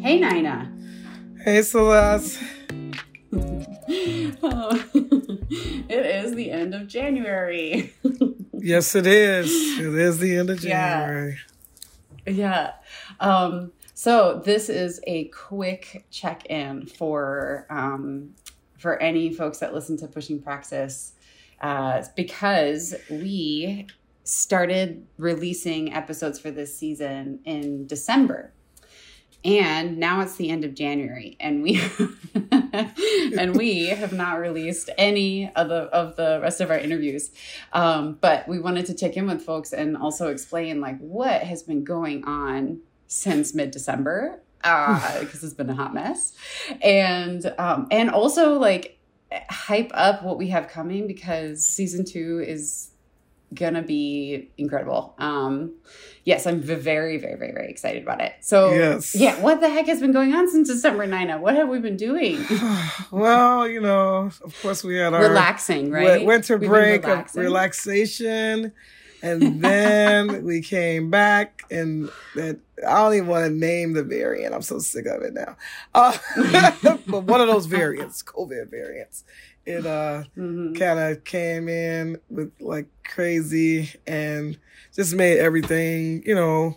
Hey, Nina. Hey, Celeste. oh, it is the end of January. yes, it is. It is the end of January. Yeah. yeah. Um, so this is a quick check-in for um, for any folks that listen to Pushing Praxis, uh, because we started releasing episodes for this season in December and now it's the end of January, and we and we have not released any of the of the rest of our interviews. Um, but we wanted to check in with folks and also explain like what has been going on since mid December because uh, it's been a hot mess, and um, and also like hype up what we have coming because season two is gonna be incredible. Um, yes, I'm very, very, very, very excited about it. So, yes. yeah, what the heck has been going on since December, Nina? What have we been doing? well, you know, of course, we had our relaxing, right? Winter break of relaxation. And then we came back, and that I don't even want to name the variant. I'm so sick of it now. Uh, but one of those variants, COVID variants it uh mm-hmm. kind of came in with like crazy and just made everything you know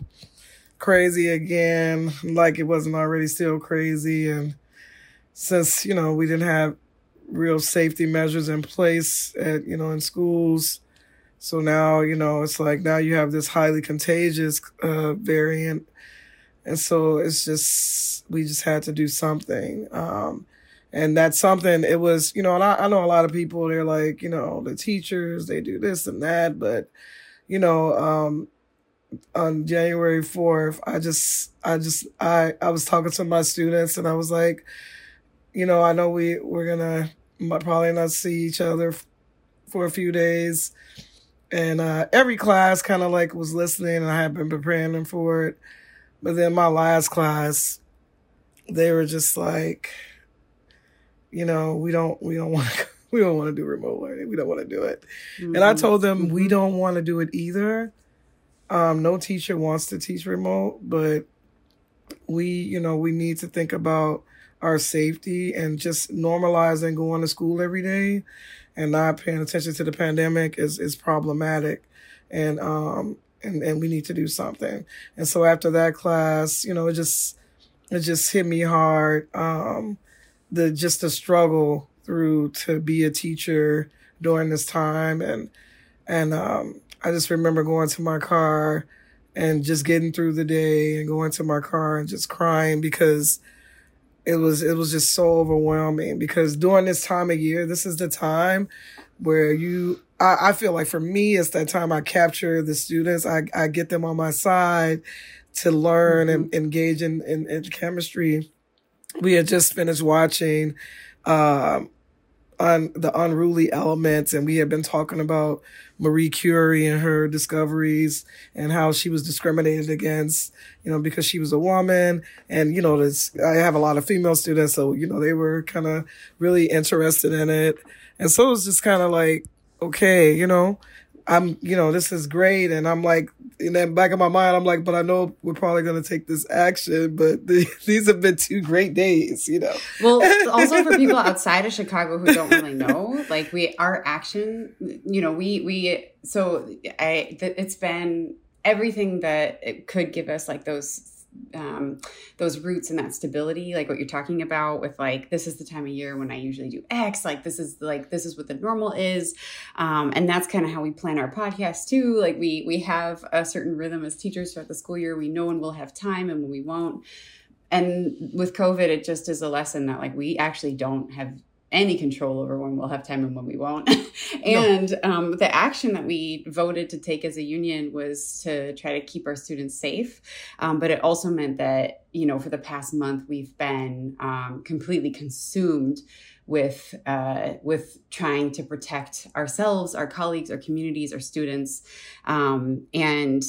crazy again. Like it wasn't already still crazy. And since you know we didn't have real safety measures in place at you know in schools. So now you know it's like now you have this highly contagious uh variant. And so it's just we just had to do something. Um and that's something it was you know and I, I, know a lot of people they're like you know the teachers they do this and that but you know um on january 4th i just i just i i was talking to my students and i was like you know i know we we're gonna probably not see each other for a few days. And uh every class kind of like was listening and i had been preparing them for it. But then my last class they were just like you know, we don't we don't want to we don't want to do remote learning. We don't want to do it. Mm-hmm. And I mm-hmm. told them mm-hmm. we don't want to do it either. Um, no teacher wants to teach remote, but we, you know, we need to think about our safety and just normalizing going to school every day and not paying attention to the pandemic is is problematic. And um and, and we need to do something. And so after that class, you know, it just it just hit me hard. Um the just the struggle through to be a teacher during this time. And and um, I just remember going to my car and just getting through the day and going to my car and just crying because it was it was just so overwhelming because during this time of year this is the time where you I, I feel like for me it's that time I capture the students. I, I get them on my side to learn mm-hmm. and engage in, in, in chemistry we had just finished watching um, on the unruly elements and we had been talking about Marie Curie and her discoveries and how she was discriminated against, you know, because she was a woman. And, you know, this, I have a lot of female students. So, you know, they were kind of really interested in it. And so it was just kind of like, okay, you know, I'm, you know, this is great. And I'm like, in the back of my mind, I'm like, but I know we're probably going to take this action, but the, these have been two great days, you know? Well, also for people outside of Chicago who don't really know, like we, our action, you know, we, we, so I, it's been everything that it could give us like those um, those roots and that stability, like what you're talking about with like, this is the time of year when I usually do X, like this is like, this is what the normal is. Um, and that's kind of how we plan our podcast too. Like we, we have a certain rhythm as teachers throughout the school year. We know when we'll have time and when we won't. And with COVID, it just is a lesson that like we actually don't have any control over when we'll have time and when we won't. and no. um, the action that we voted to take as a union was to try to keep our students safe. Um, but it also meant that, you know, for the past month, we've been um, completely consumed with uh, with trying to protect ourselves, our colleagues, our communities, our students, um, and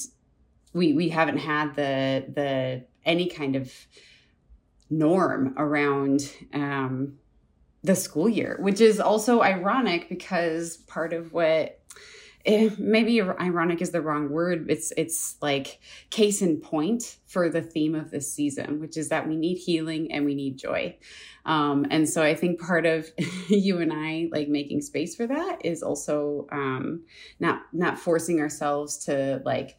we we haven't had the the any kind of norm around um, the school year, which is also ironic because part of what eh, maybe ironic is the wrong word. It's it's like case in point for the theme of this season, which is that we need healing and we need joy. Um, and so I think part of you and I like making space for that is also um, not not forcing ourselves to like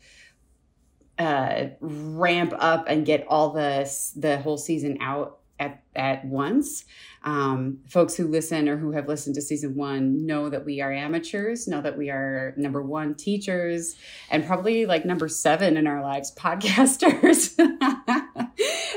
uh, ramp up and get all the the whole season out at at once. Um, folks who listen or who have listened to season one know that we are amateurs, know that we are number one teachers, and probably like number seven in our lives podcasters.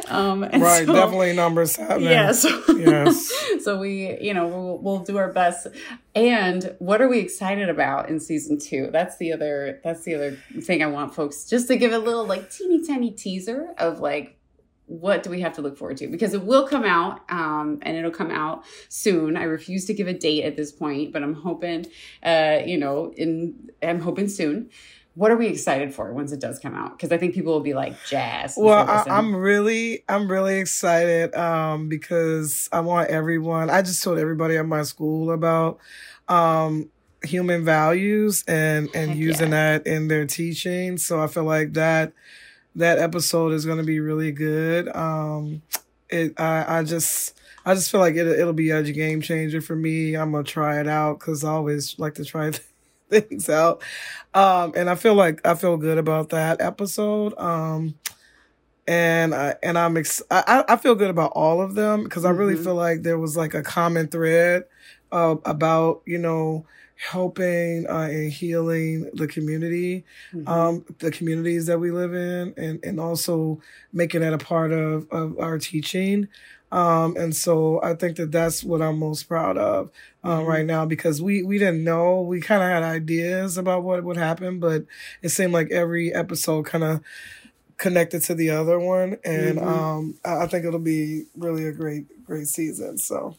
um, right, so, definitely number seven. Yes, yes. so we, you know, we'll, we'll do our best. And what are we excited about in season two? That's the other. That's the other thing I want folks just to give a little like teeny tiny teaser of like what do we have to look forward to? Because it will come out, um, and it'll come out soon. I refuse to give a date at this point, but I'm hoping, uh, you know, in I'm hoping soon. What are we excited for once it does come out? Because I think people will be like jazz. Well, I, am really, I'm really excited um, because I want everyone. I just told everybody at my school about um, human values and and Heck using yeah. that in their teaching. So I feel like that that episode is going to be really good. Um, it, I, I just, I just feel like it, it'll be a game changer for me. I'm gonna try it out because I always like to try things out. Um, and I feel like I feel good about that episode. Um, and I, and I'm ex- I, I feel good about all of them because I really mm-hmm. feel like there was like a common thread uh, about you know helping uh, and healing the community, mm-hmm. um, the communities that we live in, and, and also making that a part of, of our teaching. Um, and so I think that that's what I'm most proud of uh, mm-hmm. right now because we, we didn't know. We kind of had ideas about what would happen, but it seemed like every episode kind of connected to the other one. And mm-hmm. um, I think it'll be really a great, great season. So.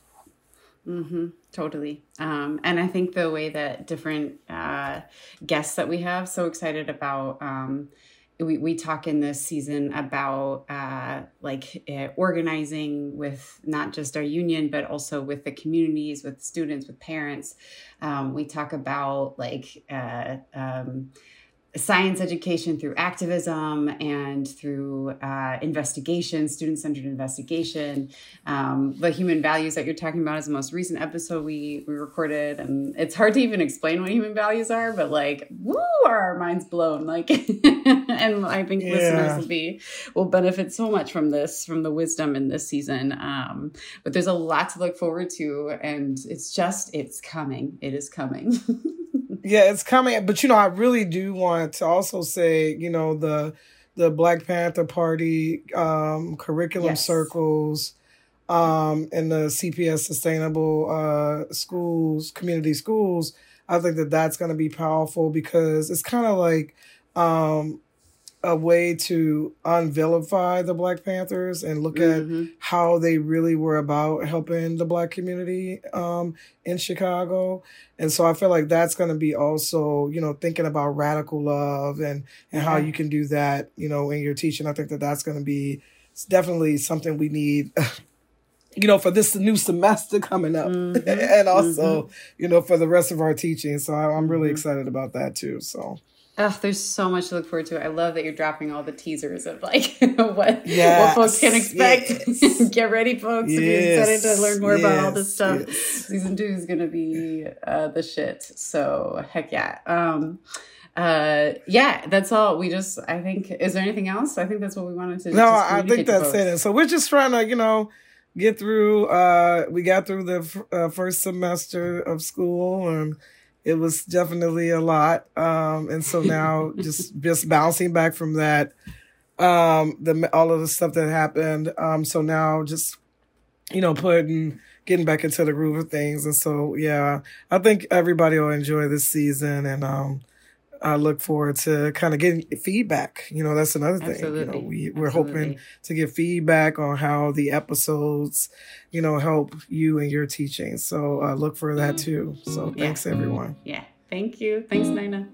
Mm-hmm, totally. Um, and I think the way that different uh, guests that we have, so excited about. Um, we, we talk in this season about uh, like uh, organizing with not just our union but also with the communities with students with parents um, we talk about like uh, um, science education through activism and through uh, investigation, student centered investigation. Um, the human values that you're talking about is the most recent episode we, we recorded. And it's hard to even explain what human values are, but like, woo, are our minds blown. Like, and I think yeah. listeners will be, will benefit so much from this, from the wisdom in this season. Um, but there's a lot to look forward to. And it's just, it's coming. It is coming. yeah, it's coming. But you know, I really do want to also say, you know, the the Black Panther Party um, curriculum yes. circles um, and the CPS Sustainable uh, Schools, community schools. I think that that's going to be powerful because it's kind of like um, a way to unvilify the Black Panthers and look mm-hmm. at how they really were about helping the Black community um, in Chicago. And so I feel like that's going to be also, you know, thinking about radical love and and how you can do that, you know, in your teaching. I think that that's going to be definitely something we need. you know, for this new semester coming up, mm-hmm. and also, mm-hmm. you know, for the rest of our teaching. So I'm really mm-hmm. excited about that too. So, Oh, there's so much to look forward to. I love that you're dropping all the teasers of like what yes, what folks can expect. Yes. Get ready, folks, yes, if you're excited to learn more about all this stuff. Season two is gonna be uh, the shit. So heck yeah. Um, uh, yeah, that's all. We just, I think, is there anything else? I think that's what we wanted to. Do. No, I think that's it. So we're just trying to, you know, get through. Uh, we got through the f- uh, first semester of school and it was definitely a lot. Um, and so now just just bouncing back from that, um, the all of the stuff that happened. Um, so now just you know putting getting back into the groove of things. And so yeah, I think everybody will enjoy this season and um I look forward to kind of getting feedback. You know, that's another thing. Absolutely. You know, we, we're Absolutely. hoping to get feedback on how the episodes, you know, help you and your teaching. So uh, look for that mm-hmm. too. So thanks, yeah. everyone. Yeah. Thank you. Thanks, Nina.